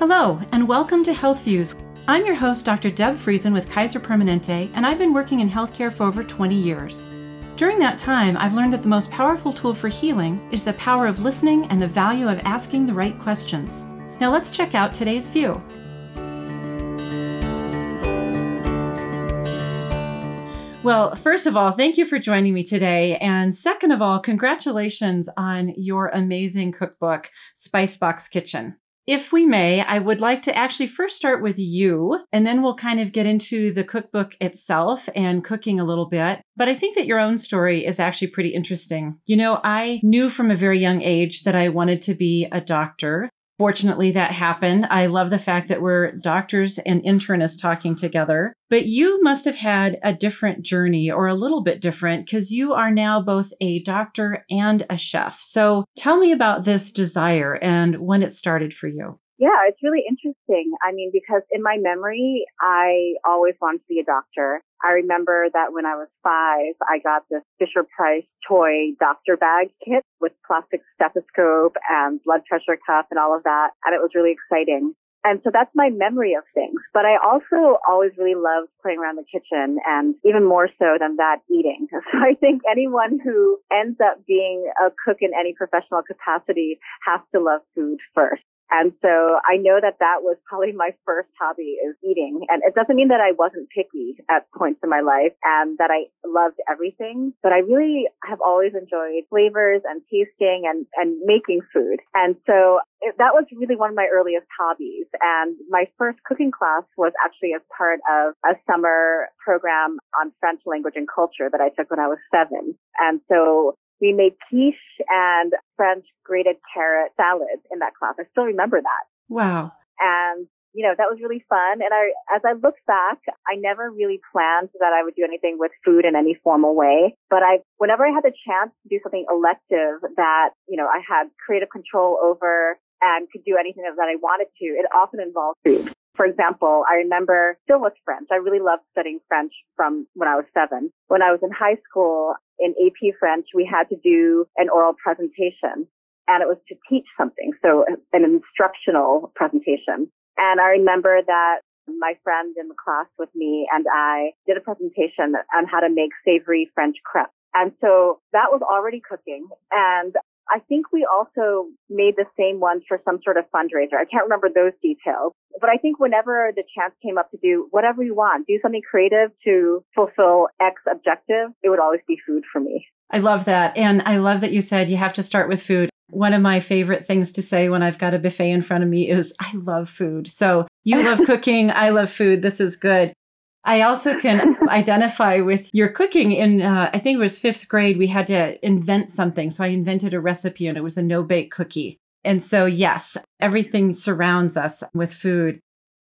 Hello, and welcome to Health Views. I'm your host, Dr. Deb Friesen with Kaiser Permanente, and I've been working in healthcare for over 20 years. During that time, I've learned that the most powerful tool for healing is the power of listening and the value of asking the right questions. Now let's check out today's view. Well, first of all, thank you for joining me today. And second of all, congratulations on your amazing cookbook, Spicebox Kitchen. If we may, I would like to actually first start with you, and then we'll kind of get into the cookbook itself and cooking a little bit. But I think that your own story is actually pretty interesting. You know, I knew from a very young age that I wanted to be a doctor. Fortunately, that happened. I love the fact that we're doctors and internists talking together. But you must have had a different journey or a little bit different because you are now both a doctor and a chef. So tell me about this desire and when it started for you. Yeah, it's really interesting. I mean, because in my memory, I always wanted to be a doctor. I remember that when I was five, I got this Fisher Price toy doctor bag kit with plastic stethoscope and blood pressure cuff and all of that. And it was really exciting. And so that's my memory of things. But I also always really loved playing around the kitchen and even more so than that, eating. So I think anyone who ends up being a cook in any professional capacity has to love food first. And so I know that that was probably my first hobby is eating. And it doesn't mean that I wasn't picky at points in my life and that I loved everything, but I really have always enjoyed flavors and tasting and, and making food. And so it, that was really one of my earliest hobbies. And my first cooking class was actually as part of a summer program on French language and culture that I took when I was seven. And so we made quiche and French grated carrot salad in that class. I still remember that. Wow. And you know, that was really fun. And I, as I look back, I never really planned that I would do anything with food in any formal way. But I, whenever I had the chance to do something elective that, you know, I had creative control over and could do anything that I wanted to, it often involved food. For example, I remember still with French. I really loved studying French from when I was seven. When I was in high school, in AP French, we had to do an oral presentation and it was to teach something. So an instructional presentation. And I remember that my friend in the class with me and I did a presentation on how to make savory French crepes. And so that was already cooking. And I think we also made the same ones for some sort of fundraiser. I can't remember those details, but I think whenever the chance came up to do whatever you want, do something creative to fulfill X objective, it would always be food for me. I love that. And I love that you said you have to start with food. One of my favorite things to say when I've got a buffet in front of me is, I love food. So you love cooking. I love food. This is good. I also can identify with your cooking. In uh, I think it was fifth grade, we had to invent something. So I invented a recipe, and it was a no bake cookie. And so, yes, everything surrounds us with food.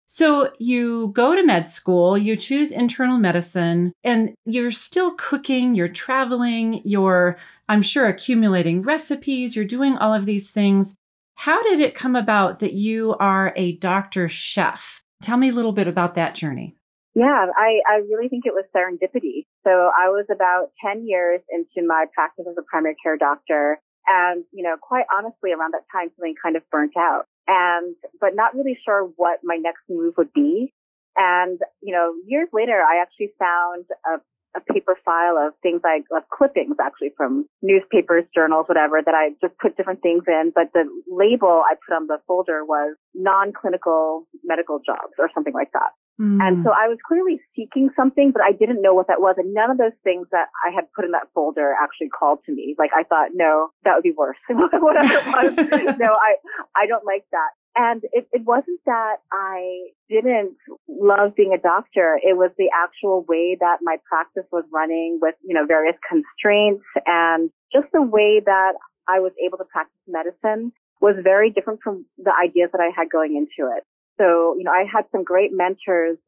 So you go to med school, you choose internal medicine, and you're still cooking, you're traveling, you're, I'm sure, accumulating recipes, you're doing all of these things. How did it come about that you are a doctor chef? Tell me a little bit about that journey. Yeah, I, I really think it was serendipity. So I was about 10 years into my practice as a primary care doctor. And, you know, quite honestly, around that time, something kind of burnt out and, but not really sure what my next move would be. And, you know, years later, I actually found a a paper file of things like of clippings actually from newspapers, journals, whatever that I just put different things in. But the label I put on the folder was non-clinical medical jobs or something like that. Mm. And so I was clearly seeking something, but I didn't know what that was. And none of those things that I had put in that folder actually called to me. Like I thought, no, that would be worse. Whatever it was. no, I, I don't like that. And it, it wasn't that I didn't love being a doctor. It was the actual way that my practice was running with, you know, various constraints and just the way that I was able to practice medicine was very different from the ideas that I had going into it. So, you know, I had some great mentors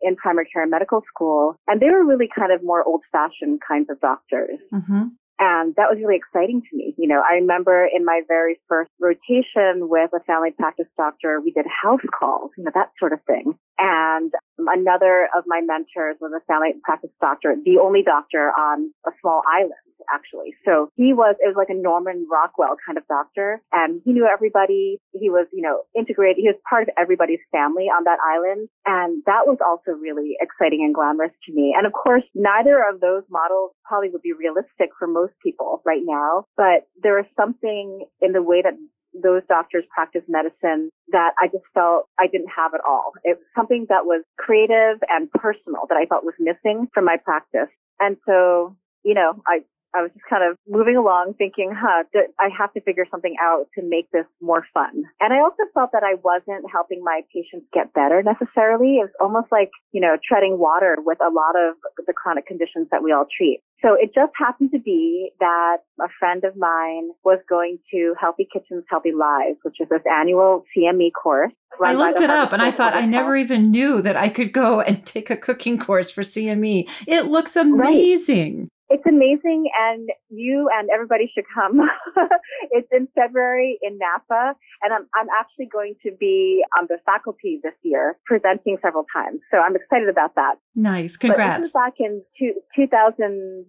in primary care and medical school, and they were really kind of more old fashioned kinds of doctors. Mm-hmm. And that was really exciting to me. You know, I remember in my very first rotation with a family practice doctor, we did house calls, you know, that sort of thing. And Another of my mentors was a family practice doctor, the only doctor on a small island actually. So he was, it was like a Norman Rockwell kind of doctor and he knew everybody. He was, you know, integrated. He was part of everybody's family on that island. And that was also really exciting and glamorous to me. And of course, neither of those models probably would be realistic for most people right now, but there was something in the way that those doctors practice medicine that I just felt I didn't have at all. It was something that was creative and personal that I felt was missing from my practice. And so, you know, I I was just kind of moving along thinking, huh, I have to figure something out to make this more fun. And I also felt that I wasn't helping my patients get better necessarily. It was almost like, you know, treading water with a lot of the chronic conditions that we all treat. So it just happened to be that a friend of mine was going to Healthy Kitchens, Healthy Lives, which is this annual CME course. I looked it up and I thought I never even knew that I could go and take a cooking course for CME. It looks amazing. Right. It's amazing, and you and everybody should come. it's in February in Napa, and I'm I'm actually going to be on the faculty this year, presenting several times. So I'm excited about that. Nice, congrats! But this was back in two, 2012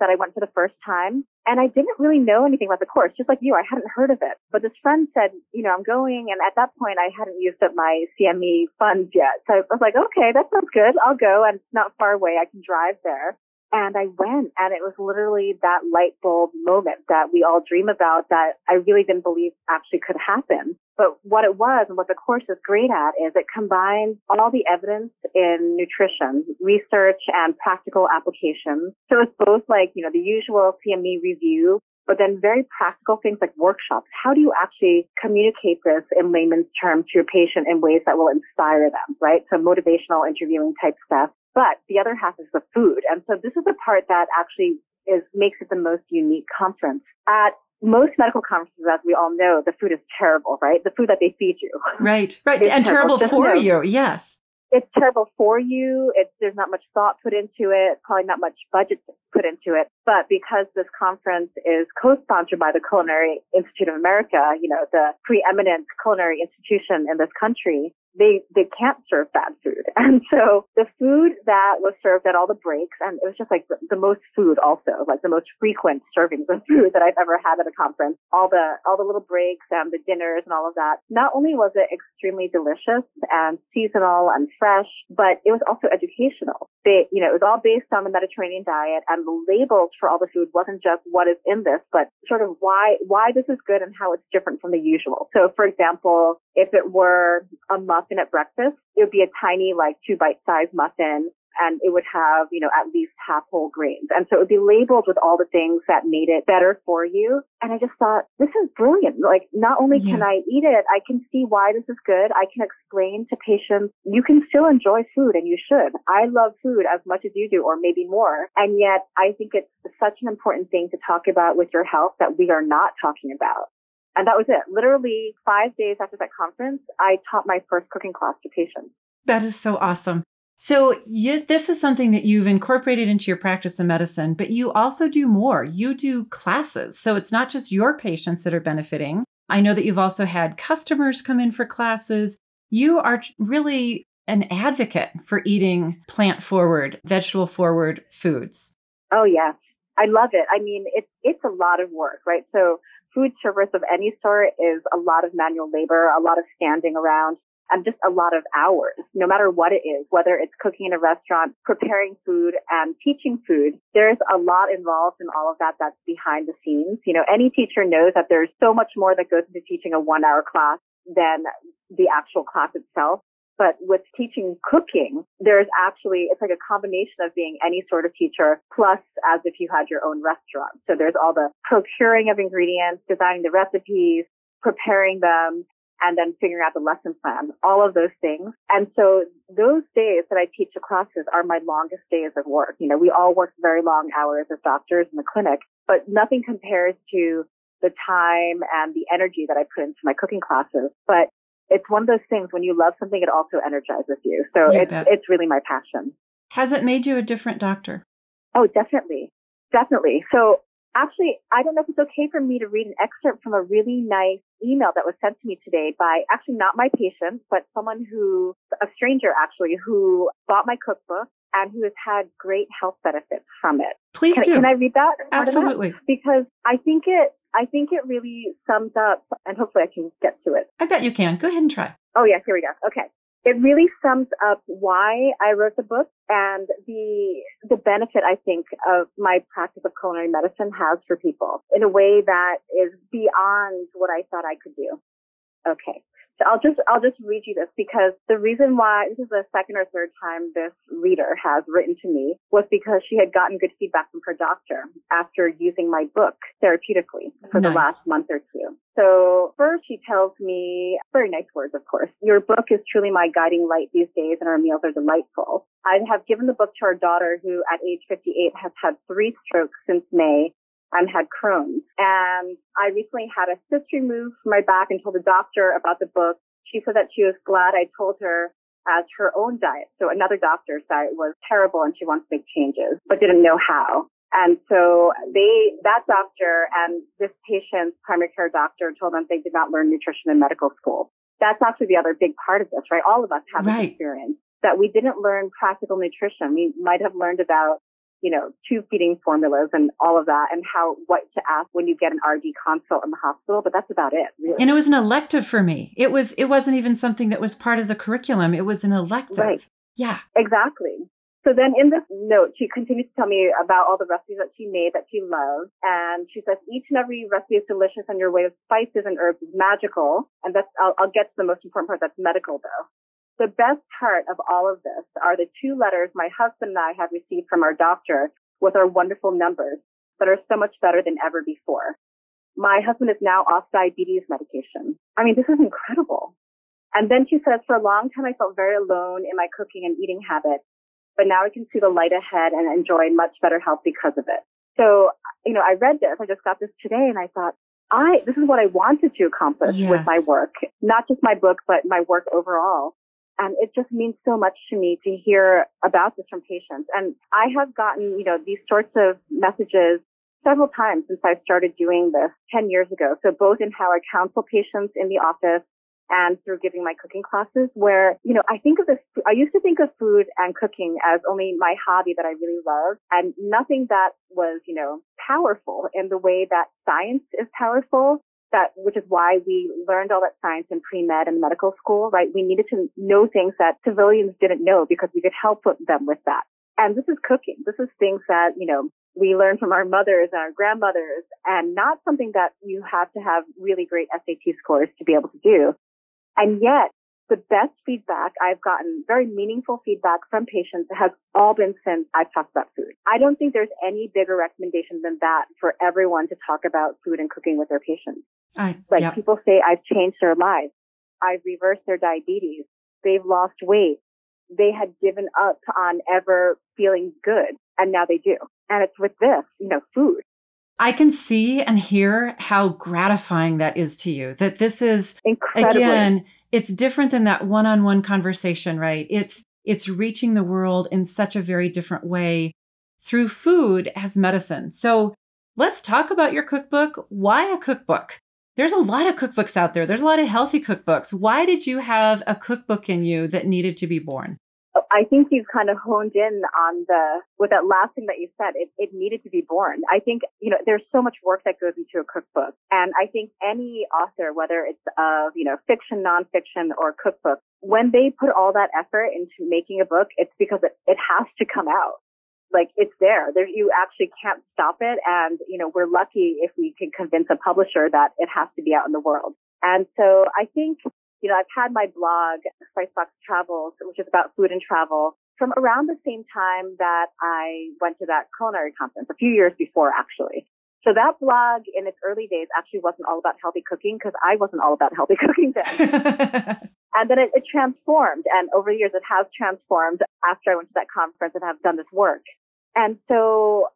that I went for the first time, and I didn't really know anything about the course, just like you. I hadn't heard of it, but this friend said, you know, I'm going, and at that point, I hadn't used up my CME funds yet. So I was like, okay, that sounds good. I'll go, and it's not far away. I can drive there. And I went and it was literally that light bulb moment that we all dream about that I really didn't believe actually could happen. But what it was and what the course is great at is it combines all the evidence in nutrition, research and practical applications. So it's both like, you know, the usual CME review, but then very practical things like workshops. How do you actually communicate this in layman's terms to your patient in ways that will inspire them, right? So motivational interviewing type stuff. But the other half is the food. And so this is the part that actually is, makes it the most unique conference. At most medical conferences, as we all know, the food is terrible, right? The food that they feed you. Right, right. and terrible, terrible for you, yes. It's terrible for you. It's, there's not much thought put into it, probably not much budget put into it. But because this conference is co-sponsored by the Culinary Institute of America, you know, the preeminent culinary institution in this country, they they can't serve bad food. And so the food that was served at all the breaks, and it was just like the, the, most food also, like the most frequent servings of food that I've ever had at a conference. All the all the little breaks and the dinners and all of that. Not only was it extremely delicious and seasonal and fresh, but it was also educational. They, you know, it was all based on the Mediterranean diet, and the labels for all the food wasn't just what is in this, but sort of why why this is good and how it's different from the usual. So, for example, if it were a muffin at breakfast, it would be a tiny, like two bite sized muffin and it would have, you know, at least half whole grains. And so it would be labeled with all the things that made it better for you. And I just thought, this is brilliant. Like, not only yes. can I eat it, I can see why this is good. I can explain to patients, you can still enjoy food and you should. I love food as much as you do, or maybe more. And yet I think it's such an important thing to talk about with your health that we are not talking about. And that was it. Literally five days after that conference, I taught my first cooking class to patients. That is so awesome. So, you, this is something that you've incorporated into your practice of medicine, but you also do more. You do classes. So, it's not just your patients that are benefiting. I know that you've also had customers come in for classes. You are really an advocate for eating plant forward, vegetable forward foods. Oh, yes. I love it. I mean, it's, it's a lot of work, right? So, food service of any sort is a lot of manual labor, a lot of standing around, and just a lot of hours, no matter what it is, whether it's cooking in a restaurant, preparing food and teaching food. There's a lot involved in all of that that's behind the scenes. You know, any teacher knows that there's so much more that goes into teaching a one hour class than the actual class itself. But with teaching cooking, there's actually, it's like a combination of being any sort of teacher plus as if you had your own restaurant. So there's all the procuring of ingredients, designing the recipes, preparing them, and then figuring out the lesson plan, all of those things. And so those days that I teach the classes are my longest days of work. You know, we all work very long hours as doctors in the clinic, but nothing compares to the time and the energy that I put into my cooking classes. But it's one of those things when you love something, it also energizes you. So you it's, it's really my passion. Has it made you a different doctor? Oh, definitely. Definitely. So Actually, I don't know if it's okay for me to read an excerpt from a really nice email that was sent to me today by actually not my patient, but someone who, a stranger actually, who bought my cookbook and who has had great health benefits from it. Please can, do. Can I read that? Absolutely. That? Because I think it, I think it really sums up, and hopefully I can get to it. I bet you can. Go ahead and try. Oh yeah, here we go. Okay it really sums up why I wrote the book and the the benefit I think of my practice of culinary medicine has for people in a way that is beyond what I thought I could do. Okay. So I'll just I'll just read you this because the reason why this is the second or third time this reader has written to me was because she had gotten good feedback from her doctor after using my book therapeutically for nice. the last month or two. So first she tells me very nice words, of course. Your book is truly my guiding light these days and our meals are delightful. I have given the book to our daughter who at age 58 has had three strokes since May and had Crohn's. And I recently had a cyst removed from my back and told the doctor about the book. She said that she was glad I told her as her own diet. So another doctor's diet was terrible and she wants to make changes, but didn't know how. And so they, that doctor and this patient's primary care doctor told them they did not learn nutrition in medical school. That's actually the other big part of this, right? All of us have right. this experience that we didn't learn practical nutrition. We might have learned about you know, tube feeding formulas and all of that and how, what to ask when you get an RD consult in the hospital, but that's about it. Really. And it was an elective for me. It was, it wasn't even something that was part of the curriculum. It was an elective. Right. Yeah. Exactly. So then in this note, she continues to tell me about all the recipes that she made that she loves. And she says, each and every recipe is delicious and your way of spices and herbs is magical. And that's, I'll, I'll get to the most important part. That's medical though. The best part of all of this are the two letters my husband and I have received from our doctor with our wonderful numbers that are so much better than ever before. My husband is now off diabetes medication. I mean, this is incredible. And then she says, for a long time, I felt very alone in my cooking and eating habits, but now I can see the light ahead and enjoy much better health because of it. So, you know, I read this. I just got this today and I thought, I, this is what I wanted to accomplish yes. with my work, not just my book, but my work overall. And it just means so much to me to hear about this from patients. And I have gotten, you know, these sorts of messages several times since I started doing this 10 years ago. So both in how I counsel patients in the office and through giving my cooking classes where, you know, I think of this, I used to think of food and cooking as only my hobby that I really love and nothing that was, you know, powerful in the way that science is powerful that, which is why we learned all that science in pre-med and medical school, right? We needed to know things that civilians didn't know because we could help them with that. And this is cooking. This is things that, you know, we learn from our mothers and our grandmothers and not something that you have to have really great SAT scores to be able to do. And yet the best feedback I've gotten, very meaningful feedback from patients has all been since I've talked about food. I don't think there's any bigger recommendation than that for everyone to talk about food and cooking with their patients. I, like yep. people say, I've changed their lives. I've reversed their diabetes. They've lost weight. They had given up on ever feeling good and now they do. And it's with this, you know, food. I can see and hear how gratifying that is to you. That this is Incredibly. again, it's different than that one-on-one conversation, right? It's it's reaching the world in such a very different way through food as medicine. So, let's talk about your cookbook. Why a cookbook? There's a lot of cookbooks out there. There's a lot of healthy cookbooks. Why did you have a cookbook in you that needed to be born? I think you've kind of honed in on the, with that last thing that you said, it, it needed to be born. I think, you know, there's so much work that goes into a cookbook. And I think any author, whether it's of, you know, fiction, nonfiction, or cookbook, when they put all that effort into making a book, it's because it, it has to come out. Like it's there. There, you actually can't stop it. And, you know, we're lucky if we can convince a publisher that it has to be out in the world. And so I think you know, I've had my blog, Spicebox Travels, which is about food and travel from around the same time that I went to that culinary conference, a few years before actually. So that blog in its early days actually wasn't all about healthy cooking because I wasn't all about healthy cooking then. and then it, it, transformed. And over the years, it has transformed after I went to that conference and have done this work. And so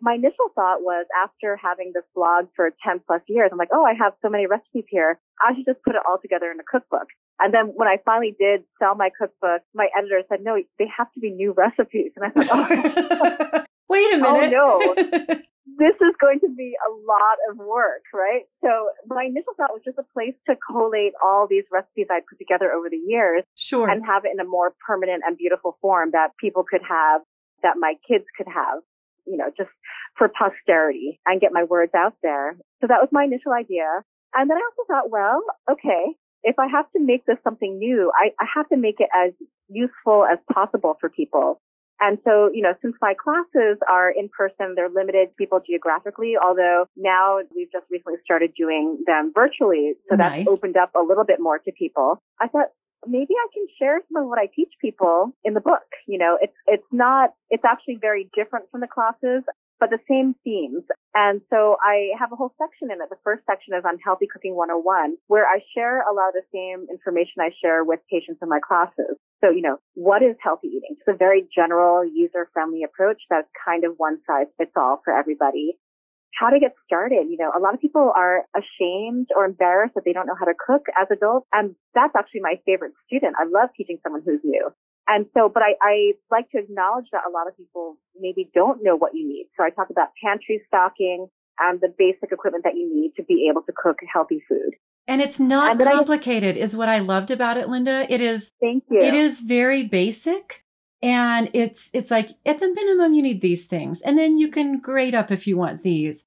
my initial thought was after having this blog for 10 plus years, I'm like, oh, I have so many recipes here. I should just put it all together in a cookbook. And then when I finally did sell my cookbook, my editor said, no, they have to be new recipes. And I thought, oh, wait a minute. Oh, no. this is going to be a lot of work, right? So my initial thought was just a place to collate all these recipes I put together over the years. Sure. And have it in a more permanent and beautiful form that people could have, that my kids could have, you know, just for posterity and get my words out there. So that was my initial idea. And then I also thought, well, okay, if I have to make this something new, I, I have to make it as useful as possible for people. And so, you know, since my classes are in person, they're limited to people geographically, although now we've just recently started doing them virtually. So nice. that's opened up a little bit more to people. I thought maybe I can share some of what I teach people in the book. You know, it's, it's not, it's actually very different from the classes but the same themes. And so I have a whole section in it. The first section is on Healthy Cooking 101, where I share a lot of the same information I share with patients in my classes. So, you know, what is healthy eating? It's a very general, user-friendly approach that's kind of one size fits all for everybody. How to get started. You know, a lot of people are ashamed or embarrassed that they don't know how to cook as adults. And that's actually my favorite student. I love teaching someone who's new. And so, but I, I like to acknowledge that a lot of people maybe don't know what you need. So I talk about pantry stocking and the basic equipment that you need to be able to cook healthy food. And it's not and complicated, I, is what I loved about it, Linda. It is. Thank you. It is very basic, and it's it's like at the minimum you need these things, and then you can grade up if you want these.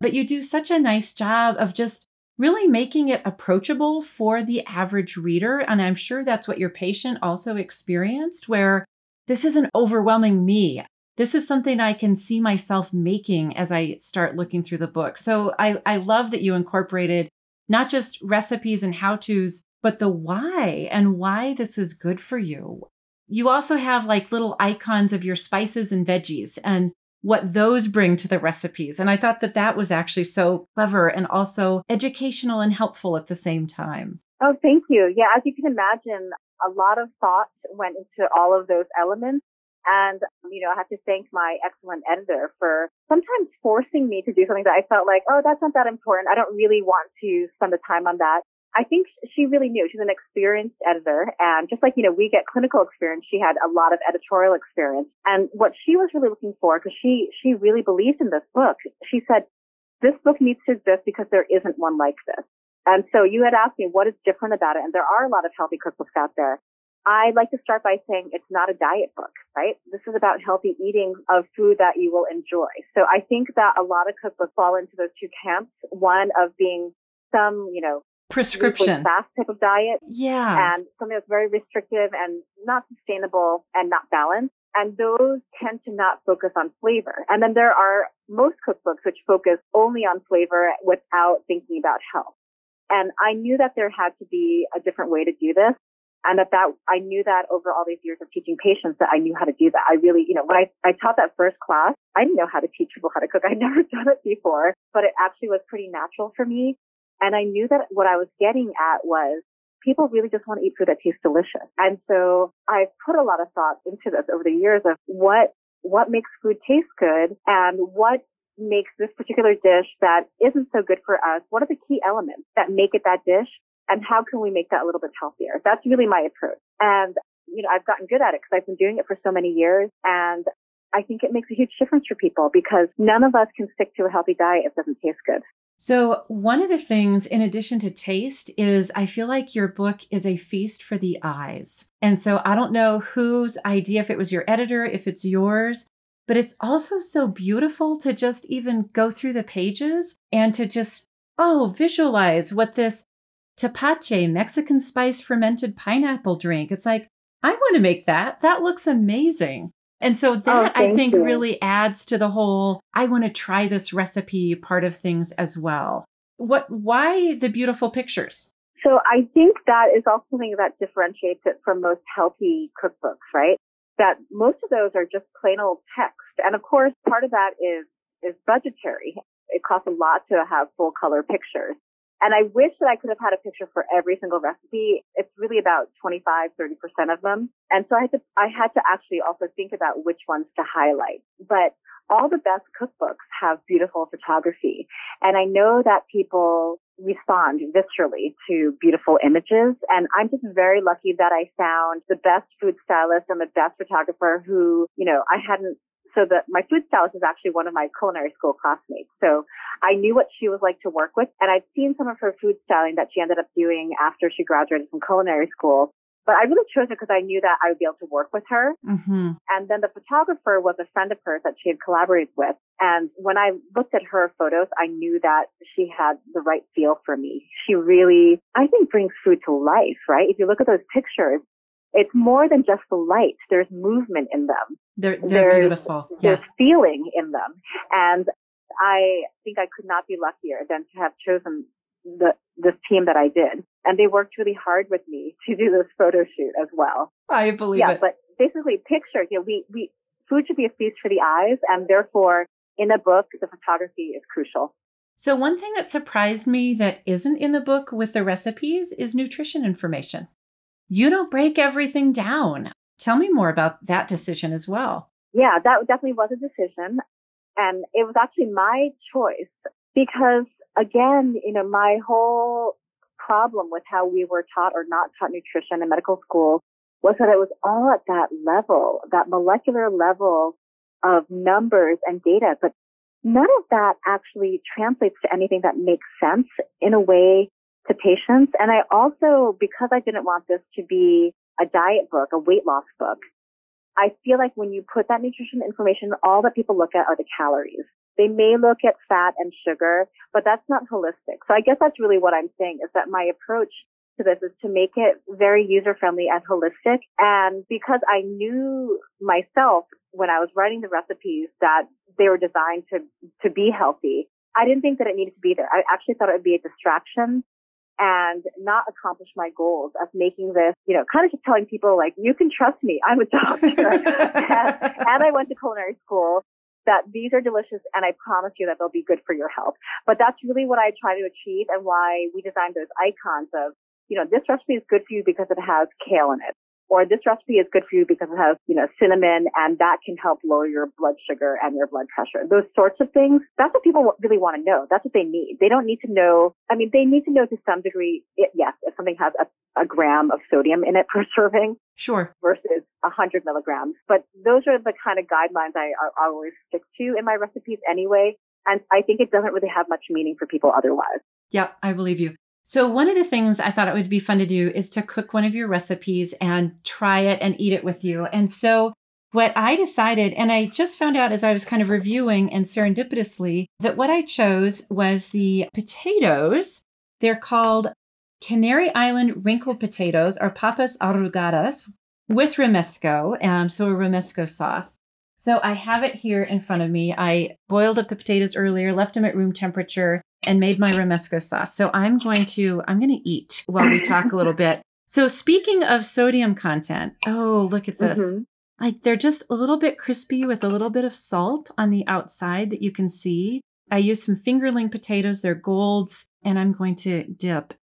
But you do such a nice job of just really making it approachable for the average reader. And I'm sure that's what your patient also experienced, where this isn't overwhelming me. This is something I can see myself making as I start looking through the book. So I, I love that you incorporated not just recipes and how to's, but the why and why this is good for you. You also have like little icons of your spices and veggies. And what those bring to the recipes. And I thought that that was actually so clever and also educational and helpful at the same time. Oh, thank you. Yeah, as you can imagine, a lot of thought went into all of those elements. And, you know, I have to thank my excellent editor for sometimes forcing me to do something that I felt like, oh, that's not that important. I don't really want to spend the time on that. I think she really knew. She's an experienced editor. And just like, you know, we get clinical experience, she had a lot of editorial experience. And what she was really looking for, because she, she really believed in this book, she said, this book needs to exist because there isn't one like this. And so you had asked me what is different about it. And there are a lot of healthy cookbooks out there. I'd like to start by saying it's not a diet book, right? This is about healthy eating of food that you will enjoy. So I think that a lot of cookbooks fall into those two camps. One of being some, you know, prescription fast type of diet. Yeah. And something that's very restrictive and not sustainable and not balanced. And those tend to not focus on flavor. And then there are most cookbooks which focus only on flavor without thinking about health. And I knew that there had to be a different way to do this. And that, that I knew that over all these years of teaching patients that I knew how to do that. I really, you know, when I, I taught that first class, I didn't know how to teach people how to cook. I'd never done it before, but it actually was pretty natural for me. And I knew that what I was getting at was people really just want to eat food that tastes delicious. And so I've put a lot of thought into this over the years of what, what makes food taste good and what makes this particular dish that isn't so good for us. What are the key elements that make it that dish? And how can we make that a little bit healthier? That's really my approach. And, you know, I've gotten good at it because I've been doing it for so many years. And I think it makes a huge difference for people because none of us can stick to a healthy diet if it doesn't taste good. So, one of the things, in addition to taste, is I feel like your book is a feast for the eyes. And so, I don't know whose idea, if it was your editor, if it's yours, but it's also so beautiful to just even go through the pages and to just, oh, visualize what this tepache, Mexican spice fermented pineapple drink. It's like, I want to make that. That looks amazing. And so oh, that oh, I think you. really adds to the whole I want to try this recipe part of things as well. What why the beautiful pictures? So I think that is also something that differentiates it from most healthy cookbooks, right? That most of those are just plain old text. And of course, part of that is is budgetary. It costs a lot to have full color pictures. And I wish that I could have had a picture for every single recipe. It's really about 25, 30% of them. And so I had to, I had to actually also think about which ones to highlight. But all the best cookbooks have beautiful photography. And I know that people respond viscerally to beautiful images. And I'm just very lucky that I found the best food stylist and the best photographer who, you know, I hadn't so that my food stylist is actually one of my culinary school classmates. So I knew what she was like to work with and I'd seen some of her food styling that she ended up doing after she graduated from culinary school. But I really chose her because I knew that I would be able to work with her. Mm-hmm. And then the photographer was a friend of hers that she had collaborated with. And when I looked at her photos, I knew that she had the right feel for me. She really, I think, brings food to life, right? If you look at those pictures, it's more than just the light. There's movement in them. They're, they're there's, beautiful. Yeah. There's feeling in them. And I think I could not be luckier than to have chosen the this team that I did, and they worked really hard with me to do this photo shoot as well. I believe yeah, it. but basically, pictures. You know, we we food should be a feast for the eyes, and therefore, in a book, the photography is crucial. So, one thing that surprised me that isn't in the book with the recipes is nutrition information. You don't break everything down. Tell me more about that decision as well. Yeah, that definitely was a decision. And it was actually my choice because again, you know, my whole problem with how we were taught or not taught nutrition in medical school was that it was all at that level, that molecular level of numbers and data, but none of that actually translates to anything that makes sense in a way to patients. And I also, because I didn't want this to be a diet book, a weight loss book, I feel like when you put that nutrition information, all that people look at are the calories. They may look at fat and sugar, but that's not holistic. So I guess that's really what I'm saying is that my approach to this is to make it very user friendly and holistic. And because I knew myself when I was writing the recipes that they were designed to, to be healthy, I didn't think that it needed to be there. I actually thought it would be a distraction and not accomplish my goals of making this, you know, kind of just telling people like, you can trust me. I'm a doctor. and, and I went to culinary school that these are delicious and I promise you that they'll be good for your health. But that's really what I try to achieve and why we designed those icons of, you know, this recipe is good for you because it has kale in it. Or this recipe is good for you because it has, you know, cinnamon and that can help lower your blood sugar and your blood pressure. Those sorts of things, that's what people really want to know. That's what they need. They don't need to know, I mean, they need to know to some degree, it, yes, if something has a, a gram of sodium in it per serving. Sure. Versus 100 milligrams. But those are the kind of guidelines I, I always stick to in my recipes anyway. And I think it doesn't really have much meaning for people otherwise. Yeah, I believe you. So, one of the things I thought it would be fun to do is to cook one of your recipes and try it and eat it with you. And so, what I decided, and I just found out as I was kind of reviewing and serendipitously, that what I chose was the potatoes. They're called Canary Island wrinkled potatoes, or papas arrugadas, with romesco, um, so a romesco sauce. So I have it here in front of me. I boiled up the potatoes earlier, left them at room temperature, and made my romesco sauce. So I'm going to I'm going to eat while we talk a little bit. So speaking of sodium content, oh look at this. Mm-hmm. Like they're just a little bit crispy with a little bit of salt on the outside that you can see. I use some fingerling potatoes, they're golds, and I'm going to dip.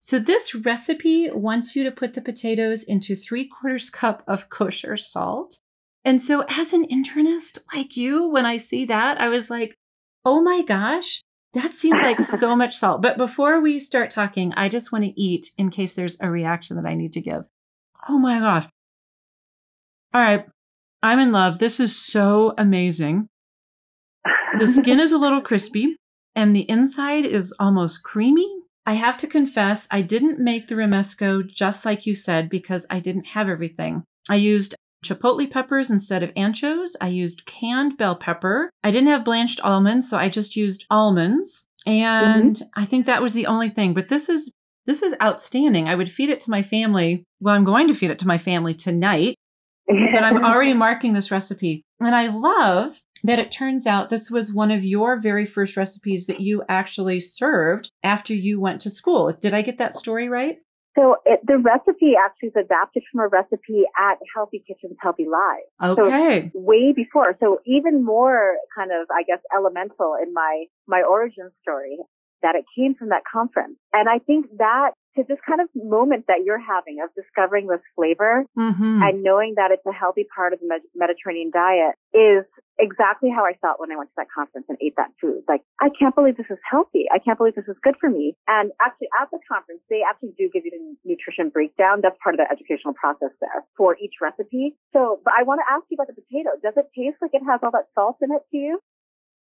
So this recipe wants you to put the potatoes into three quarters cup of kosher salt. And so as an internist like you, when I see that, I was like, oh my gosh, that seems like so much salt. But before we start talking, I just want to eat in case there's a reaction that I need to give. Oh my gosh. All right. I'm in love. This is so amazing. The skin is a little crispy and the inside is almost creamy. I have to confess, I didn't make the romesco just like you said because I didn't have everything. I used chipotle peppers instead of anchos. I used canned bell pepper. I didn't have blanched almonds, so I just used almonds. And mm-hmm. I think that was the only thing. But this is this is outstanding. I would feed it to my family. Well, I'm going to feed it to my family tonight. but I'm already marking this recipe. And I love that it turns out this was one of your very first recipes that you actually served after you went to school. Did I get that story right? So it, the recipe actually is adapted from a recipe at Healthy Kitchens, Healthy Lives. Okay. So way before. So even more kind of, I guess, elemental in my, my origin story. That it came from that conference. And I think that to this kind of moment that you're having of discovering this flavor mm-hmm. and knowing that it's a healthy part of the Mediterranean diet is exactly how I felt when I went to that conference and ate that food. Like, I can't believe this is healthy. I can't believe this is good for me. And actually at the conference, they actually do give you the nutrition breakdown. That's part of the educational process there for each recipe. So, but I want to ask you about the potato. Does it taste like it has all that salt in it to you?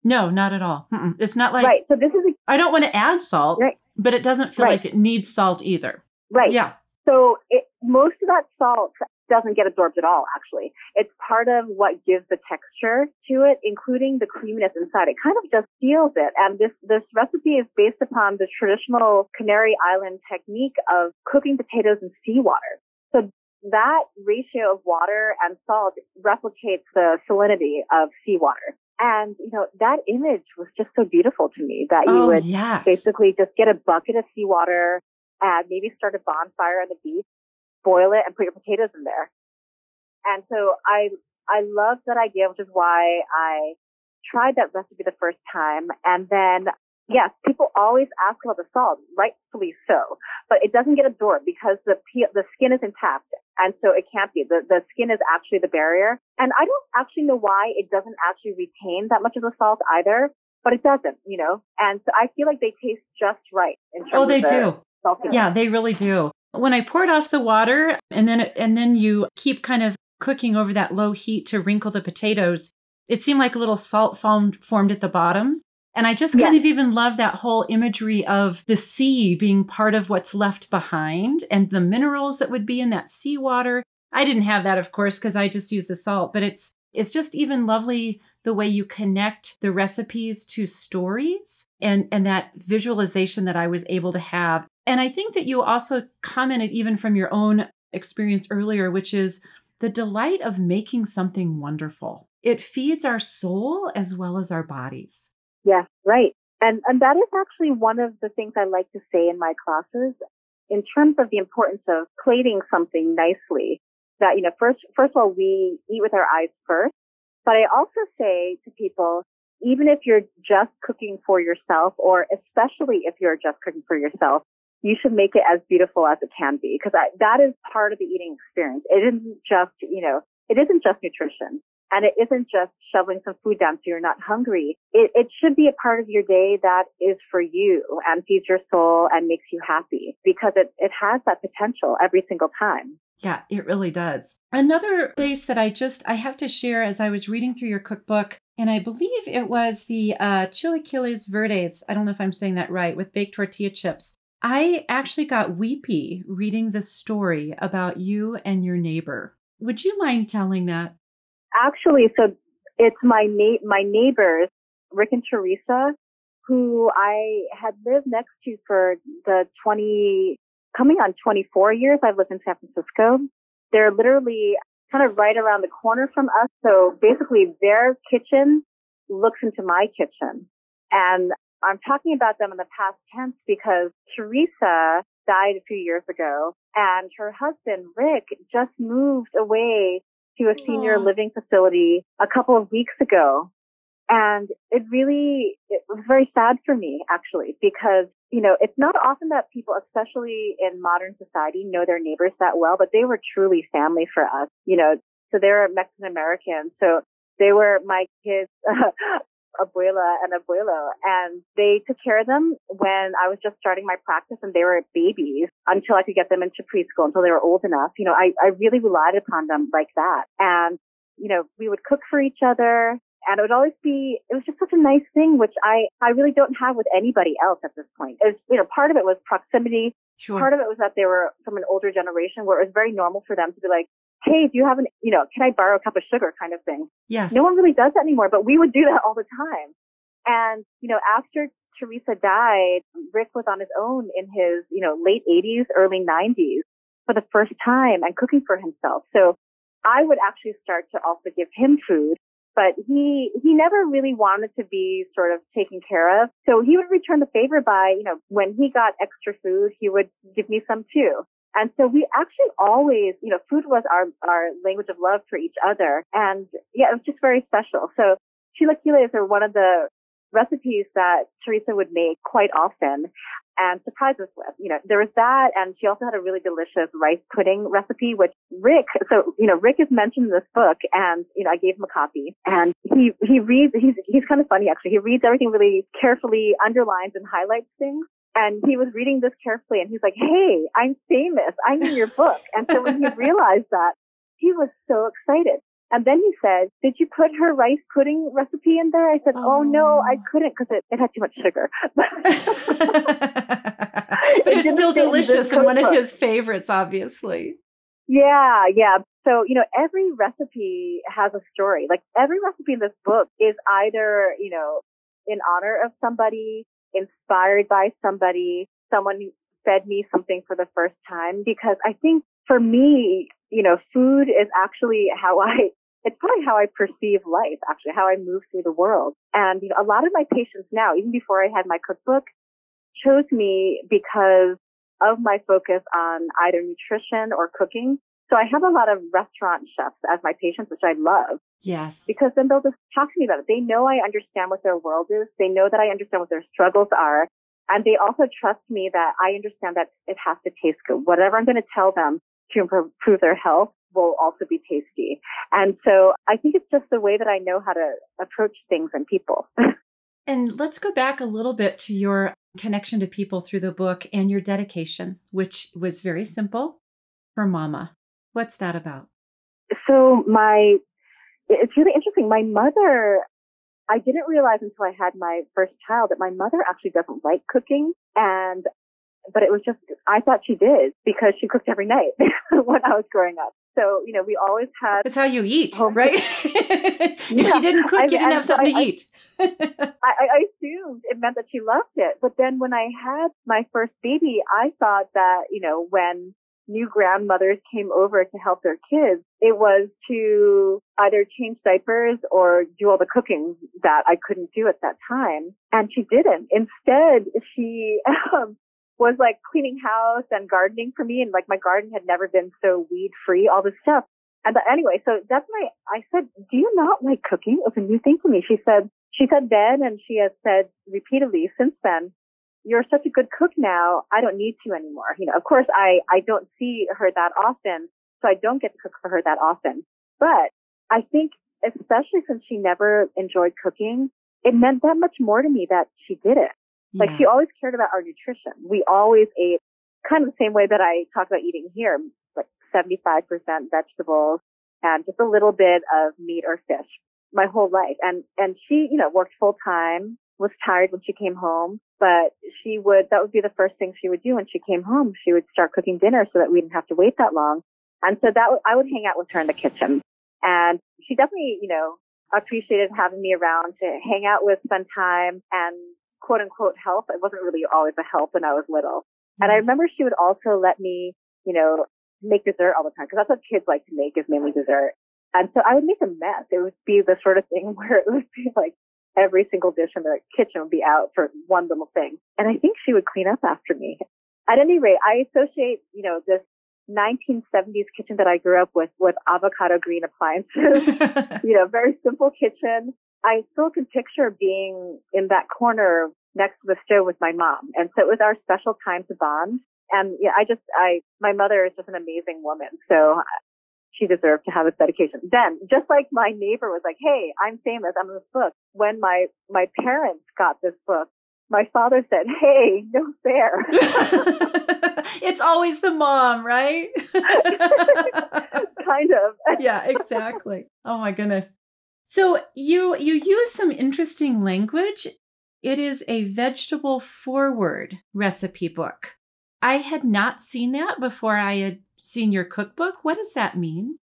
No, not at all. Mm-mm. It's not like right. So this is. I don't want to add salt, right. but it doesn't feel right. like it needs salt either. Right. Yeah. So it, most of that salt doesn't get absorbed at all. Actually, it's part of what gives the texture to it, including the creaminess inside. It kind of just seals it. And this this recipe is based upon the traditional Canary Island technique of cooking potatoes in seawater. So that ratio of water and salt replicates the salinity of seawater. And, you know, that image was just so beautiful to me that you oh, would yes. basically just get a bucket of seawater and maybe start a bonfire on the beach, boil it and put your potatoes in there. And so I, I love that idea, which is why I tried that recipe the first time. And then yes, people always ask about the salt, rightfully so, but it doesn't get absorbed because the the skin is intact, and so it can't be. The the skin is actually the barrier, and I don't actually know why it doesn't actually retain that much of the salt either, but it doesn't, you know. And so I feel like they taste just right in terms. Oh, they the do. Yeah, they really do. When I poured off the water, and then and then you keep kind of cooking over that low heat to wrinkle the potatoes. It seemed like a little salt formed formed at the bottom and I just kind of even love that whole imagery of the sea being part of what's left behind and the minerals that would be in that seawater. I didn't have that, of course, because I just use the salt, but it's it's just even lovely the way you connect the recipes to stories and and that visualization that I was able to have. And I think that you also commented even from your own experience earlier, which is the delight of making something wonderful. It feeds our soul as well as our bodies. Yes, right. And, and that is actually one of the things I like to say in my classes in terms of the importance of plating something nicely that, you know, first, first of all, we eat with our eyes first. But I also say to people, even if you're just cooking for yourself or especially if you're just cooking for yourself, you should make it as beautiful as it can be because that is part of the eating experience. It isn't just, you know, it isn't just nutrition. And it isn't just shoveling some food down so you're not hungry. It, it should be a part of your day that is for you and feeds your soul and makes you happy because it, it has that potential every single time. Yeah, it really does. Another place that I just I have to share as I was reading through your cookbook, and I believe it was the uh, chilaquiles verdes. I don't know if I'm saying that right with baked tortilla chips. I actually got weepy reading the story about you and your neighbor. Would you mind telling that? Actually, so it's my na- my neighbors, Rick and Teresa, who I had lived next to for the 20, coming on 24 years. I've lived in San Francisco. They're literally kind of right around the corner from us. So basically their kitchen looks into my kitchen. And I'm talking about them in the past tense because Teresa died a few years ago and her husband, Rick, just moved away to a senior Aww. living facility a couple of weeks ago. And it really, it was very sad for me actually, because, you know, it's not often that people, especially in modern society, know their neighbors that well, but they were truly family for us, you know, so they're Mexican American. So they were my kids' abuela and abuelo and they took care of them when I was just starting my practice and they were babies until I could get them into preschool until they were old enough. You know, I, I really relied upon them like that. And, you know, we would cook for each other and it would always be, it was just such a nice thing, which I, I really don't have with anybody else at this point. It was, you know, part of it was proximity. Sure. Part of it was that they were from an older generation where it was very normal for them to be like, hey, do you have an, you know, can I borrow a cup of sugar kind of thing? Yes. No one really does that anymore, but we would do that all the time. And, you know, after Teresa died, Rick was on his own in his, you know, late 80s, early 90s for the first time and cooking for himself. So I would actually start to also give him food, but he, he never really wanted to be sort of taken care of. So he would return the favor by, you know, when he got extra food, he would give me some too. And so we actually always, you know, food was our, our language of love for each other. And yeah, it was just very special. So chilaquiles are one of the recipes that Teresa would make quite often and surprise us with. You know, there was that, and she also had a really delicious rice pudding recipe, which Rick, so, you know, Rick is mentioned in this book, and, you know, I gave him a copy, and he, he reads, he's, he's kind of funny actually. He reads everything really carefully, underlines and highlights things. And he was reading this carefully and he's like, Hey, I'm famous. I'm in your book. And so when he realized that, he was so excited. And then he said, did you put her rice pudding recipe in there? I said, oh, oh no, I oh. couldn't because it, it had too much sugar. but it's still delicious and one of his favorites, obviously. Yeah, yeah. So, you know, every recipe has a story. Like every recipe in this book is either, you know, in honor of somebody, inspired by somebody, someone fed me something for the first time. Because I think for me, you know, food is actually how I it's probably how I perceive life, actually, how I move through the world. And you know, a lot of my patients now, even before I had my cookbook, chose me because of my focus on either nutrition or cooking. So I have a lot of restaurant chefs as my patients, which I love. Yes. Because then they'll just talk to me about it. They know I understand what their world is. They know that I understand what their struggles are. And they also trust me that I understand that it has to taste good. Whatever I'm going to tell them to improve their health, will also be tasty. And so I think it's just the way that I know how to approach things and people. and let's go back a little bit to your connection to people through the book and your dedication, which was very simple for mama. What's that about? So my it's really interesting. My mother I didn't realize until I had my first child that my mother actually doesn't like cooking and but it was just I thought she did because she cooked every night when I was growing up. So, you know, we always had. That's how you eat, right? if yeah. she didn't cook, I, you didn't have something I, to eat. I, I assumed it meant that she loved it. But then when I had my first baby, I thought that, you know, when new grandmothers came over to help their kids, it was to either change diapers or do all the cooking that I couldn't do at that time. And she didn't. Instead, she um, was like cleaning house and gardening for me. And like my garden had never been so weed free, all this stuff. And but anyway, so that's my, I said, do you not like cooking? It was a new thing for me. She said, she said then, and she has said repeatedly since then, you're such a good cook now. I don't need to anymore. You know, of course, I, I don't see her that often. So I don't get to cook for her that often. But I think especially since she never enjoyed cooking, it meant that much more to me that she did it. Like she always cared about our nutrition. We always ate kind of the same way that I talk about eating here, like 75% vegetables and just a little bit of meat or fish my whole life. And, and she, you know, worked full time, was tired when she came home, but she would, that would be the first thing she would do when she came home. She would start cooking dinner so that we didn't have to wait that long. And so that I would hang out with her in the kitchen. And she definitely, you know, appreciated having me around to hang out with, spend time and quote unquote help. It wasn't really always a help when I was little. And I mm-hmm. remember she would also let me, you know, make dessert all the time because that's what kids like to make is mainly dessert. And so I would make a mess. It would be the sort of thing where it would be like every single dish in the kitchen would be out for one little thing. And I think she would clean up after me. At any rate, I associate, you know, this 1970s kitchen that I grew up with with avocado green appliances. you know, very simple kitchen. I still can picture being in that corner next to the stove with my mom. And so it was our special time to bond. And yeah, I just, I, my mother is just an amazing woman. So she deserved to have this dedication. Then, just like my neighbor was like, Hey, I'm famous. I'm in this book. When my, my parents got this book, my father said, Hey, no fair. it's always the mom, right? kind of. yeah, exactly. Oh my goodness. So you you use some interesting language. It is a vegetable forward recipe book. I had not seen that before I had seen your cookbook. What does that mean?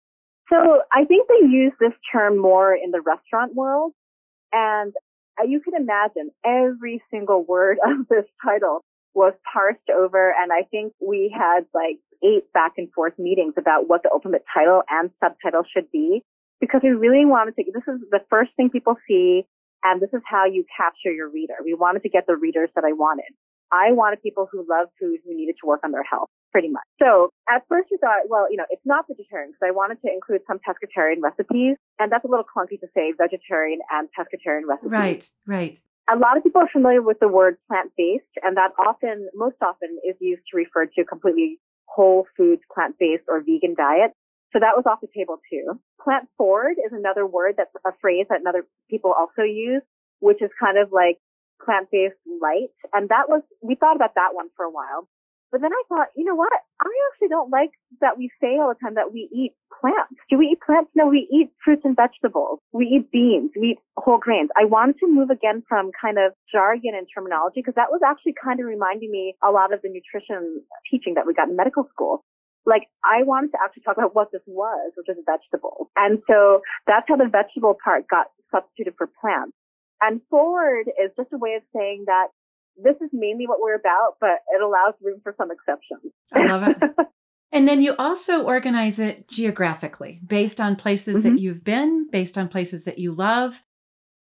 So I think they use this term more in the restaurant world. And uh, you can imagine every single word of this title was parsed over. And I think we had like eight back and forth meetings about what the ultimate title and subtitle should be because we really wanted to, this is the first thing people see, and this is how you capture your reader. We wanted to get the readers that I wanted. I wanted people who love food who needed to work on their health, pretty much. So at first we thought, well, you know, it's not vegetarian because I wanted to include some pescatarian recipes. And that's a little clunky to say vegetarian and pescatarian recipes. Right, right. A lot of people are familiar with the word plant-based, and that often, most often, is used to refer to completely whole foods, plant-based or vegan diet. So that was off the table too. Plant forward is another word that's a phrase that other people also use, which is kind of like plant-based light. And that was, we thought about that one for a while. But then I thought, you know what? I actually don't like that we say all the time that we eat plants. Do we eat plants? No, we eat fruits and vegetables. We eat beans. We eat whole grains. I wanted to move again from kind of jargon and terminology because that was actually kind of reminding me a lot of the nutrition teaching that we got in medical school like I wanted to actually talk about what this was, which is vegetables. And so that's how the vegetable part got substituted for plants. And forward is just a way of saying that this is mainly what we're about, but it allows room for some exceptions. I love it. and then you also organize it geographically based on places mm-hmm. that you've been, based on places that you love,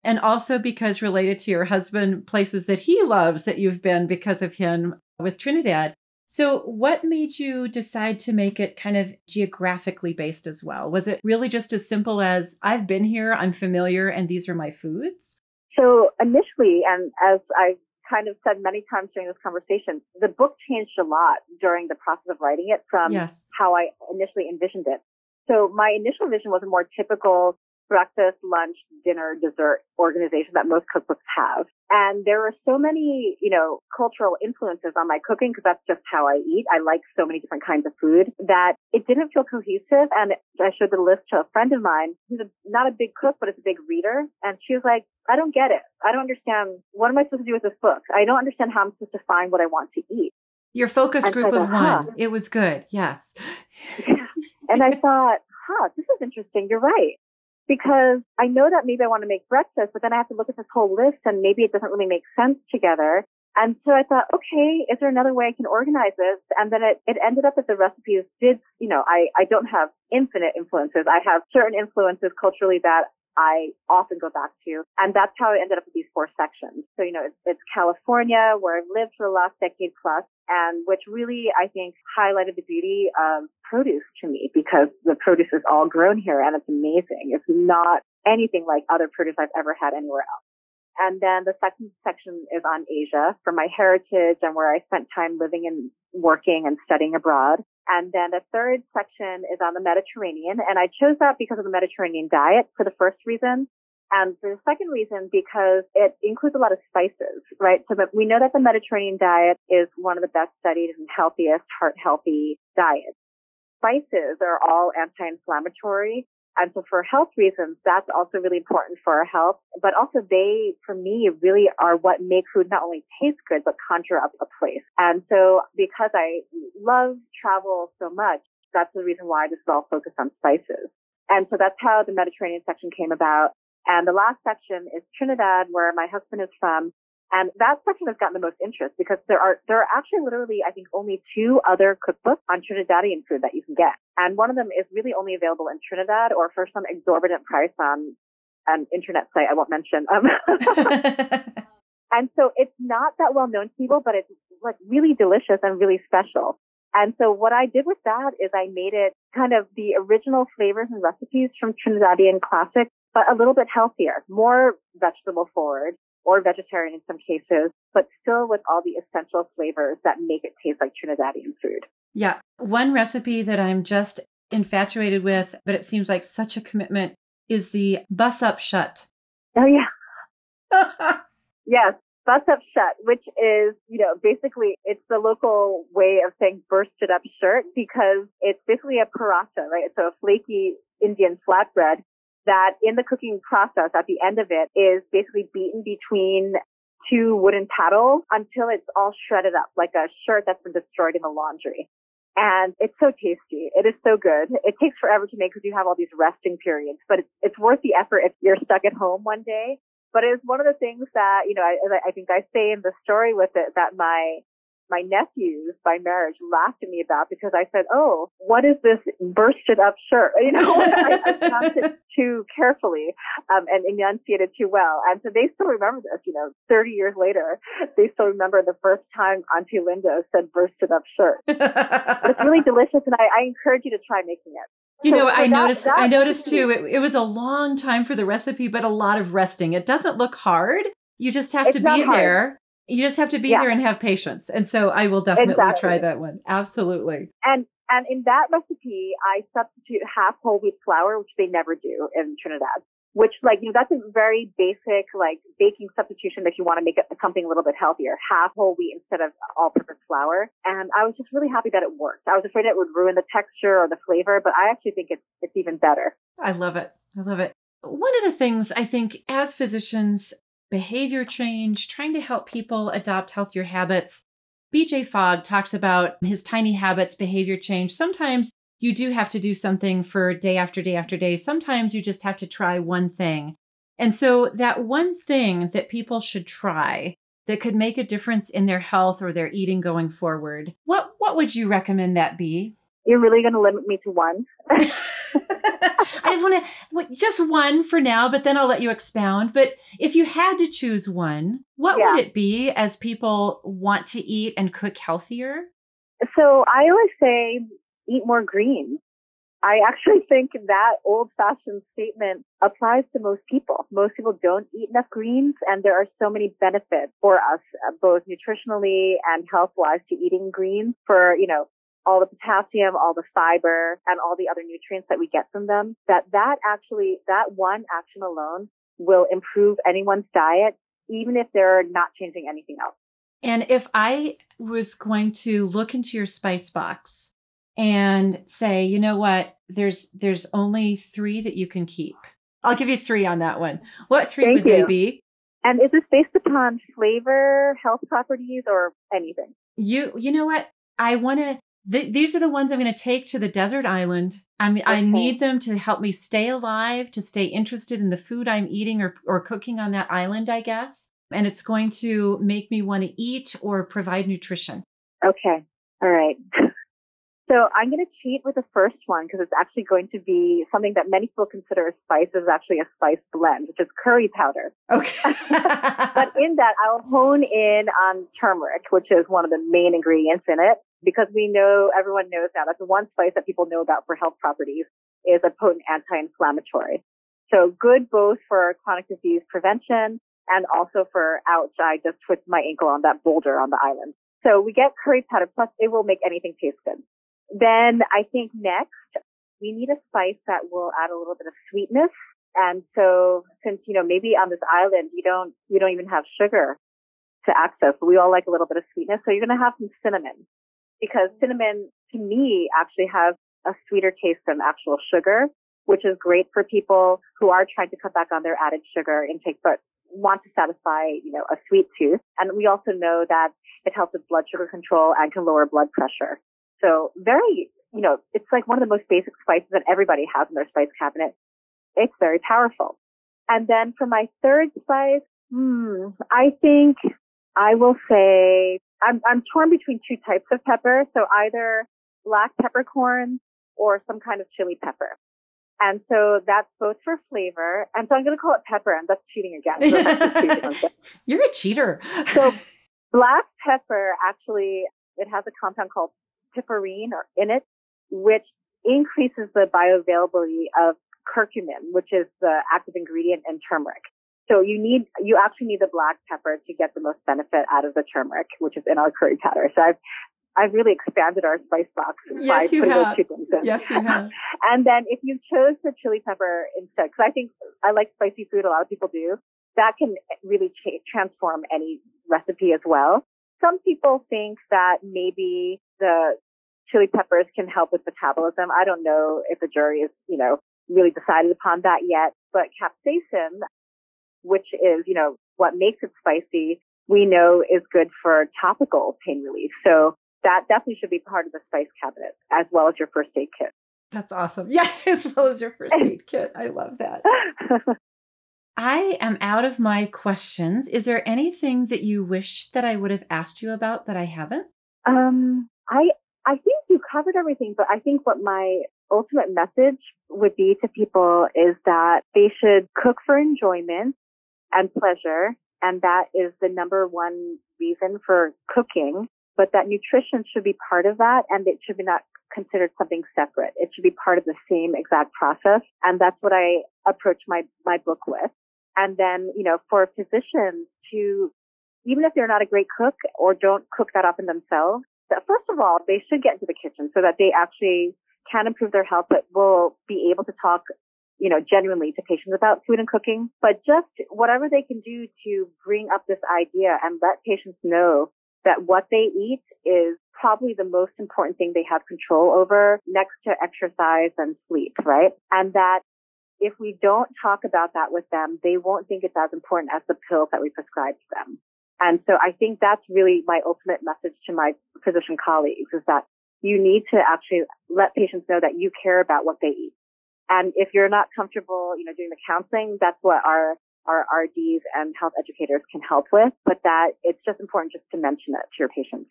and also because related to your husband, places that he loves that you've been because of him with Trinidad. So, what made you decide to make it kind of geographically based as well? Was it really just as simple as I've been here, I'm familiar, and these are my foods? So, initially, and as I've kind of said many times during this conversation, the book changed a lot during the process of writing it from yes. how I initially envisioned it. So my initial vision was a more typical breakfast, lunch, dinner, dessert organization that most cookbooks have. And there are so many, you know, cultural influences on my cooking because that's just how I eat. I like so many different kinds of food that it didn't feel cohesive. And I showed the list to a friend of mine who's a, not a big cook, but is a big reader. And she was like, I don't get it. I don't understand. What am I supposed to do with this book? I don't understand how I'm supposed to find what I want to eat. Your focus group of one. It was good. Yes. and I thought, huh, this is interesting. You're right because I know that maybe I want to make breakfast, but then I have to look at this whole list and maybe it doesn't really make sense together. And so I thought, okay, is there another way I can organize this? And then it, it ended up that the recipes did, you know, I, I don't have infinite influences. I have certain influences culturally that I often go back to. And that's how I ended up with these four sections. So, you know, it's, it's California where I've lived for the last decade plus and which really, I think, highlighted the beauty of produce to me because the produce is all grown here and it's amazing. It's not anything like other produce I've ever had anywhere else. And then the second section is on Asia for my heritage and where I spent time living and working and studying abroad. And then the third section is on the Mediterranean. And I chose that because of the Mediterranean diet for the first reason. And for the second reason, because it includes a lot of spices, right? So that we know that the Mediterranean diet is one of the best studied and healthiest heart healthy diets. Spices are all anti-inflammatory. And so for health reasons, that's also really important for our health. But also they, for me, really are what make food not only taste good, but conjure up a place. And so because I love travel so much, that's the reason why this is all focused on spices. And so that's how the Mediterranean section came about. And the last section is Trinidad, where my husband is from. And that section has gotten the most interest because there are, there are actually literally, I think, only two other cookbooks on Trinidadian food that you can get. And one of them is really only available in Trinidad or for some exorbitant price on an internet site I won't mention. Um, and so it's not that well known to people, but it's like really delicious and really special. And so what I did with that is I made it kind of the original flavors and recipes from Trinidadian classic, but a little bit healthier, more vegetable forward, or vegetarian in some cases, but still with all the essential flavors that make it taste like Trinidadian food. Yeah. One recipe that I'm just infatuated with, but it seems like such a commitment, is the bus up shut. Oh, yeah. yes. Bus up shut, which is, you know, basically it's the local way of saying bursted up shirt because it's basically a paratha, right? So a flaky Indian flatbread that in the cooking process at the end of it is basically beaten between two wooden paddles until it's all shredded up like a shirt that's been destroyed in the laundry. And it's so tasty. It is so good. It takes forever to make because you have all these resting periods, but it's, it's worth the effort if you're stuck at home one day. But it's one of the things that, you know, I, I think I say in the story with it that my my nephews by marriage laughed at me about because I said, "Oh, what is this bursted up shirt?" You know, I, I pronounced it too carefully um, and enunciated too well, and so they still remember this. You know, thirty years later, they still remember the first time Auntie Linda said "bursted up shirt." it's really delicious, and I, I encourage you to try making it. You know, so I that, noticed. That I noticed too. It, it was a long time for the recipe, but a lot of resting. It doesn't look hard You just have it's to be there. You just have to be yeah. there and have patience. And so I will definitely exactly. try that one. Absolutely. And and in that recipe, I substitute half whole wheat flour, which they never do in Trinidad which like, you know, that's a very basic like baking substitution if you want to make it something a little bit healthier, half whole wheat instead of all purpose flour. And I was just really happy that it worked. I was afraid it would ruin the texture or the flavor, but I actually think it's, it's even better. I love it. I love it. One of the things I think as physicians, behavior change, trying to help people adopt healthier habits. BJ Fogg talks about his tiny habits, behavior change. Sometimes you do have to do something for day after day after day. Sometimes you just have to try one thing. And so, that one thing that people should try that could make a difference in their health or their eating going forward, what, what would you recommend that be? You're really going to limit me to one? I just want to, just one for now, but then I'll let you expound. But if you had to choose one, what yeah. would it be as people want to eat and cook healthier? So I always say eat more greens. I actually think that old fashioned statement applies to most people. Most people don't eat enough greens and there are so many benefits for us, uh, both nutritionally and health wise to eating greens for, you know, all the potassium, all the fiber and all the other nutrients that we get from them that that actually, that one action alone will improve anyone's diet, even if they're not changing anything else. And if I was going to look into your spice box and say, you know what, there's there's only three that you can keep. I'll give you three on that one. What three Thank would you. they be? And is this based upon flavor, health properties, or anything? You you know what? I want to. Th- these are the ones I'm going to take to the desert island. I mean, okay. I need them to help me stay alive, to stay interested in the food I'm eating or or cooking on that island, I guess. And it's going to make me want to eat or provide nutrition. Okay. All right. So I'm going to cheat with the first one because it's actually going to be something that many people consider a spice is actually a spice blend, which is curry powder. Okay. but in that, I'll hone in on turmeric, which is one of the main ingredients in it because we know, everyone knows now that's the one spice that people know about for health properties is a potent anti-inflammatory. So good both for chronic disease prevention and also for, ouch, I just twisted my ankle on that boulder on the island. So we get curry powder, plus it will make anything taste good. Then I think next we need a spice that will add a little bit of sweetness. And so since, you know, maybe on this island, you don't, you don't even have sugar to access, but we all like a little bit of sweetness. So you're to have some cinnamon because cinnamon to me actually has a sweeter taste than actual sugar, which is great for people who are trying to cut back on their added sugar intake, but want to satisfy, you know, a sweet tooth. And we also know that it helps with blood sugar control and can lower blood pressure. So very, you know, it's like one of the most basic spices that everybody has in their spice cabinet. It's very powerful. And then for my third spice, hmm, I think I will say I'm, I'm torn between two types of pepper. So either black peppercorn or some kind of chili pepper. And so that's both for flavor. And so I'm going to call it pepper and that's cheating again. So You're a cheater. so black pepper actually, it has a compound called piperine or in it, which increases the bioavailability of curcumin, which is the active ingredient in turmeric. So you need, you actually need the black pepper to get the most benefit out of the turmeric, which is in our curry powder. So I've, I've really expanded our spice box yes, by putting have. those two things in. Yes, you have. and then if you chose the chili pepper instead, because I think I like spicy food, a lot of people do, that can really cha- transform any recipe as well. Some people think that maybe the chili peppers can help with metabolism. I don't know if the jury is, you know, really decided upon that yet, but capsaicin, which is, you know, what makes it spicy, we know is good for topical pain relief. So that definitely should be part of the spice cabinet as well as your first aid kit. That's awesome. Yeah, as well as your first aid kit. I love that. I am out of my questions. Is there anything that you wish that I would have asked you about that I haven't? Um, I I think you covered everything, but I think what my ultimate message would be to people is that they should cook for enjoyment and pleasure. And that is the number one reason for cooking, but that nutrition should be part of that and it should be not considered something separate. It should be part of the same exact process. And that's what I approach my, my book with. And then, you know, for physicians to, even if they're not a great cook or don't cook that often themselves, that first of all, they should get into the kitchen so that they actually can improve their health, but will be able to talk, you know, genuinely to patients about food and cooking. But just whatever they can do to bring up this idea and let patients know that what they eat is probably the most important thing they have control over next to exercise and sleep, right? And that if we don't talk about that with them, they won't think it's as important as the pills that we prescribe to them. And so I think that's really my ultimate message to my physician colleagues is that you need to actually let patients know that you care about what they eat. And if you're not comfortable, you know, doing the counseling, that's what our our RDs and health educators can help with, but that it's just important just to mention it to your patients.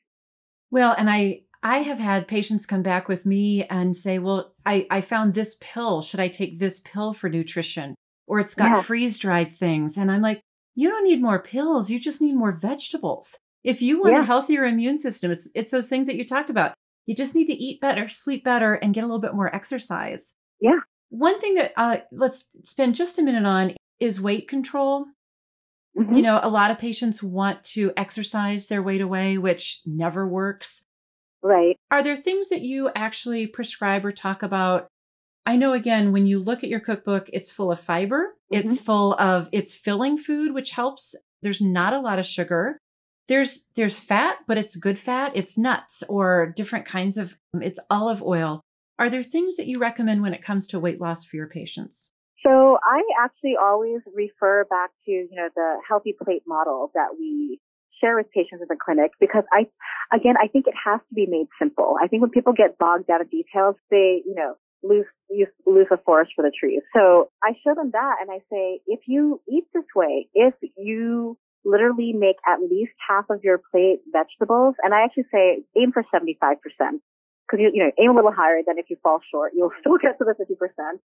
Well, and I I have had patients come back with me and say, "Well, I I found this pill. Should I take this pill for nutrition?" Or it's got yeah. freeze-dried things. And I'm like, "You don't need more pills. You just need more vegetables." If you want yeah. a healthier immune system, it's, it's those things that you talked about. You just need to eat better, sleep better, and get a little bit more exercise. Yeah. One thing that uh, let's spend just a minute on is weight control. Mm-hmm. You know, a lot of patients want to exercise their weight away, which never works. Right. Are there things that you actually prescribe or talk about? I know again, when you look at your cookbook, it's full of fiber, mm-hmm. it's full of it's filling food, which helps. There's not a lot of sugar there's there's fat but it's good fat it's nuts or different kinds of it's olive oil are there things that you recommend when it comes to weight loss for your patients so i actually always refer back to you know the healthy plate model that we share with patients in the clinic because i again i think it has to be made simple i think when people get bogged down in details they you know lose you lose the forest for the trees so i show them that and i say if you eat this way if you literally make at least half of your plate vegetables. And I actually say aim for 75%. Cause you, you know, aim a little higher than if you fall short, you'll still get to the 50%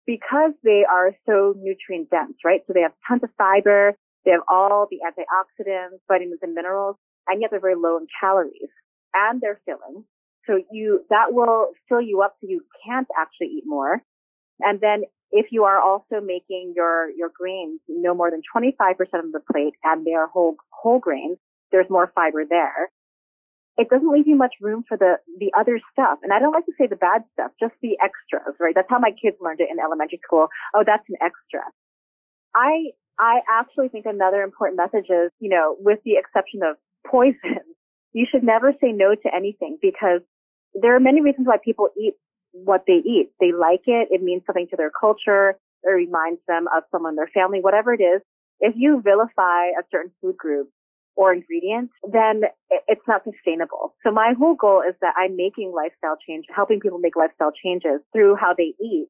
because they are so nutrient dense, right? So they have tons of fiber. They have all the antioxidants, vitamins and minerals, and yet they're very low in calories and they're filling. So you, that will fill you up so you can't actually eat more. And then if you are also making your, your grains no more than 25% of the plate and they are whole, whole grains, there's more fiber there. It doesn't leave you much room for the, the other stuff. And I don't like to say the bad stuff, just the extras, right? That's how my kids learned it in elementary school. Oh, that's an extra. I, I actually think another important message is, you know, with the exception of poison, you should never say no to anything because there are many reasons why people eat what they eat. They like it. It means something to their culture. It reminds them of someone their family, whatever it is. If you vilify a certain food group or ingredient, then it's not sustainable. So my whole goal is that I'm making lifestyle change, helping people make lifestyle changes through how they eat.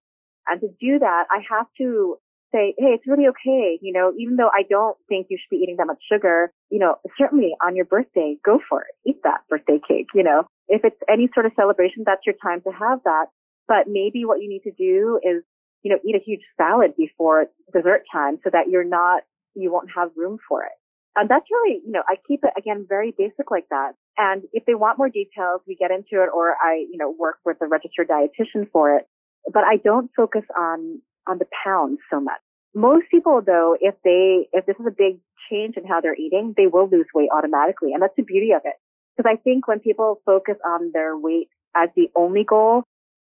And to do that, I have to say, hey, it's really okay. You know, even though I don't think you should be eating that much sugar, you know, certainly on your birthday, go for it. Eat that birthday cake, you know. If it's any sort of celebration, that's your time to have that. But maybe what you need to do is, you know, eat a huge salad before dessert time so that you're not, you won't have room for it. And that's really, you know, I keep it again very basic like that. And if they want more details, we get into it or I, you know, work with a registered dietitian for it. But I don't focus on, on the pounds so much. Most people though, if they, if this is a big change in how they're eating, they will lose weight automatically. And that's the beauty of it. Because I think when people focus on their weight as the only goal,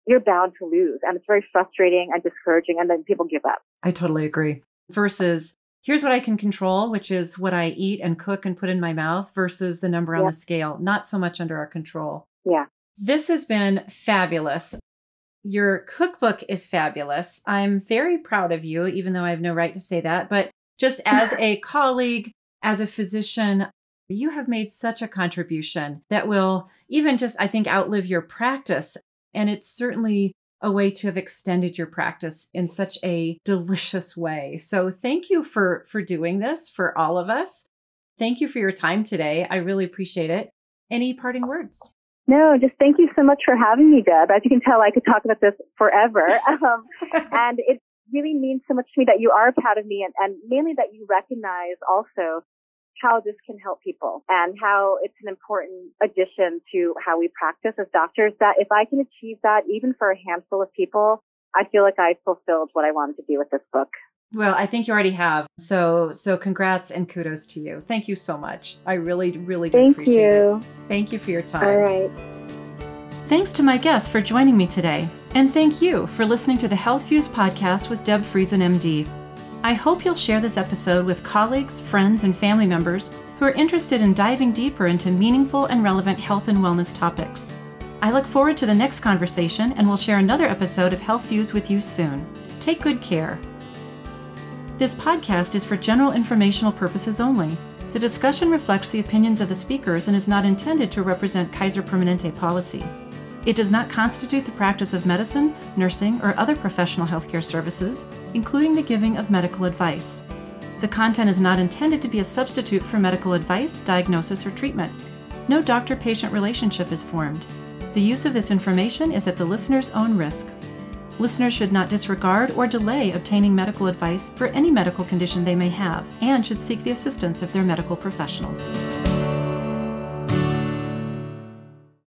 you're bound to lose. And it's very frustrating and discouraging. And then people give up. I totally agree. Versus here's what I can control, which is what I eat and cook and put in my mouth versus the number on the scale, not so much under our control. Yeah. This has been fabulous. Your cookbook is fabulous. I'm very proud of you, even though I have no right to say that. But just as a colleague, as a physician, you have made such a contribution that will even just, I think, outlive your practice. And it's certainly a way to have extended your practice in such a delicious way. So thank you for for doing this for all of us. Thank you for your time today. I really appreciate it. Any parting words? No, just thank you so much for having me, Deb. As you can tell, I could talk about this forever. Um, and it really means so much to me that you are proud of me and, and mainly that you recognize also how this can help people and how it's an important addition to how we practice as doctors that if I can achieve that even for a handful of people, I feel like I fulfilled what I wanted to do with this book. Well, I think you already have. So, so congrats and kudos to you. Thank you so much. I really, really do Thank appreciate you. it. Thank you for your time. All right. Thanks to my guests for joining me today, and thank you for listening to the Health Fuse podcast with Deb Friesen, MD. I hope you'll share this episode with colleagues, friends, and family members who are interested in diving deeper into meaningful and relevant health and wellness topics. I look forward to the next conversation and will share another episode of Health Views with you soon. Take good care. This podcast is for general informational purposes only. The discussion reflects the opinions of the speakers and is not intended to represent Kaiser Permanente policy. It does not constitute the practice of medicine, nursing, or other professional healthcare services, including the giving of medical advice. The content is not intended to be a substitute for medical advice, diagnosis, or treatment. No doctor patient relationship is formed. The use of this information is at the listener's own risk. Listeners should not disregard or delay obtaining medical advice for any medical condition they may have and should seek the assistance of their medical professionals.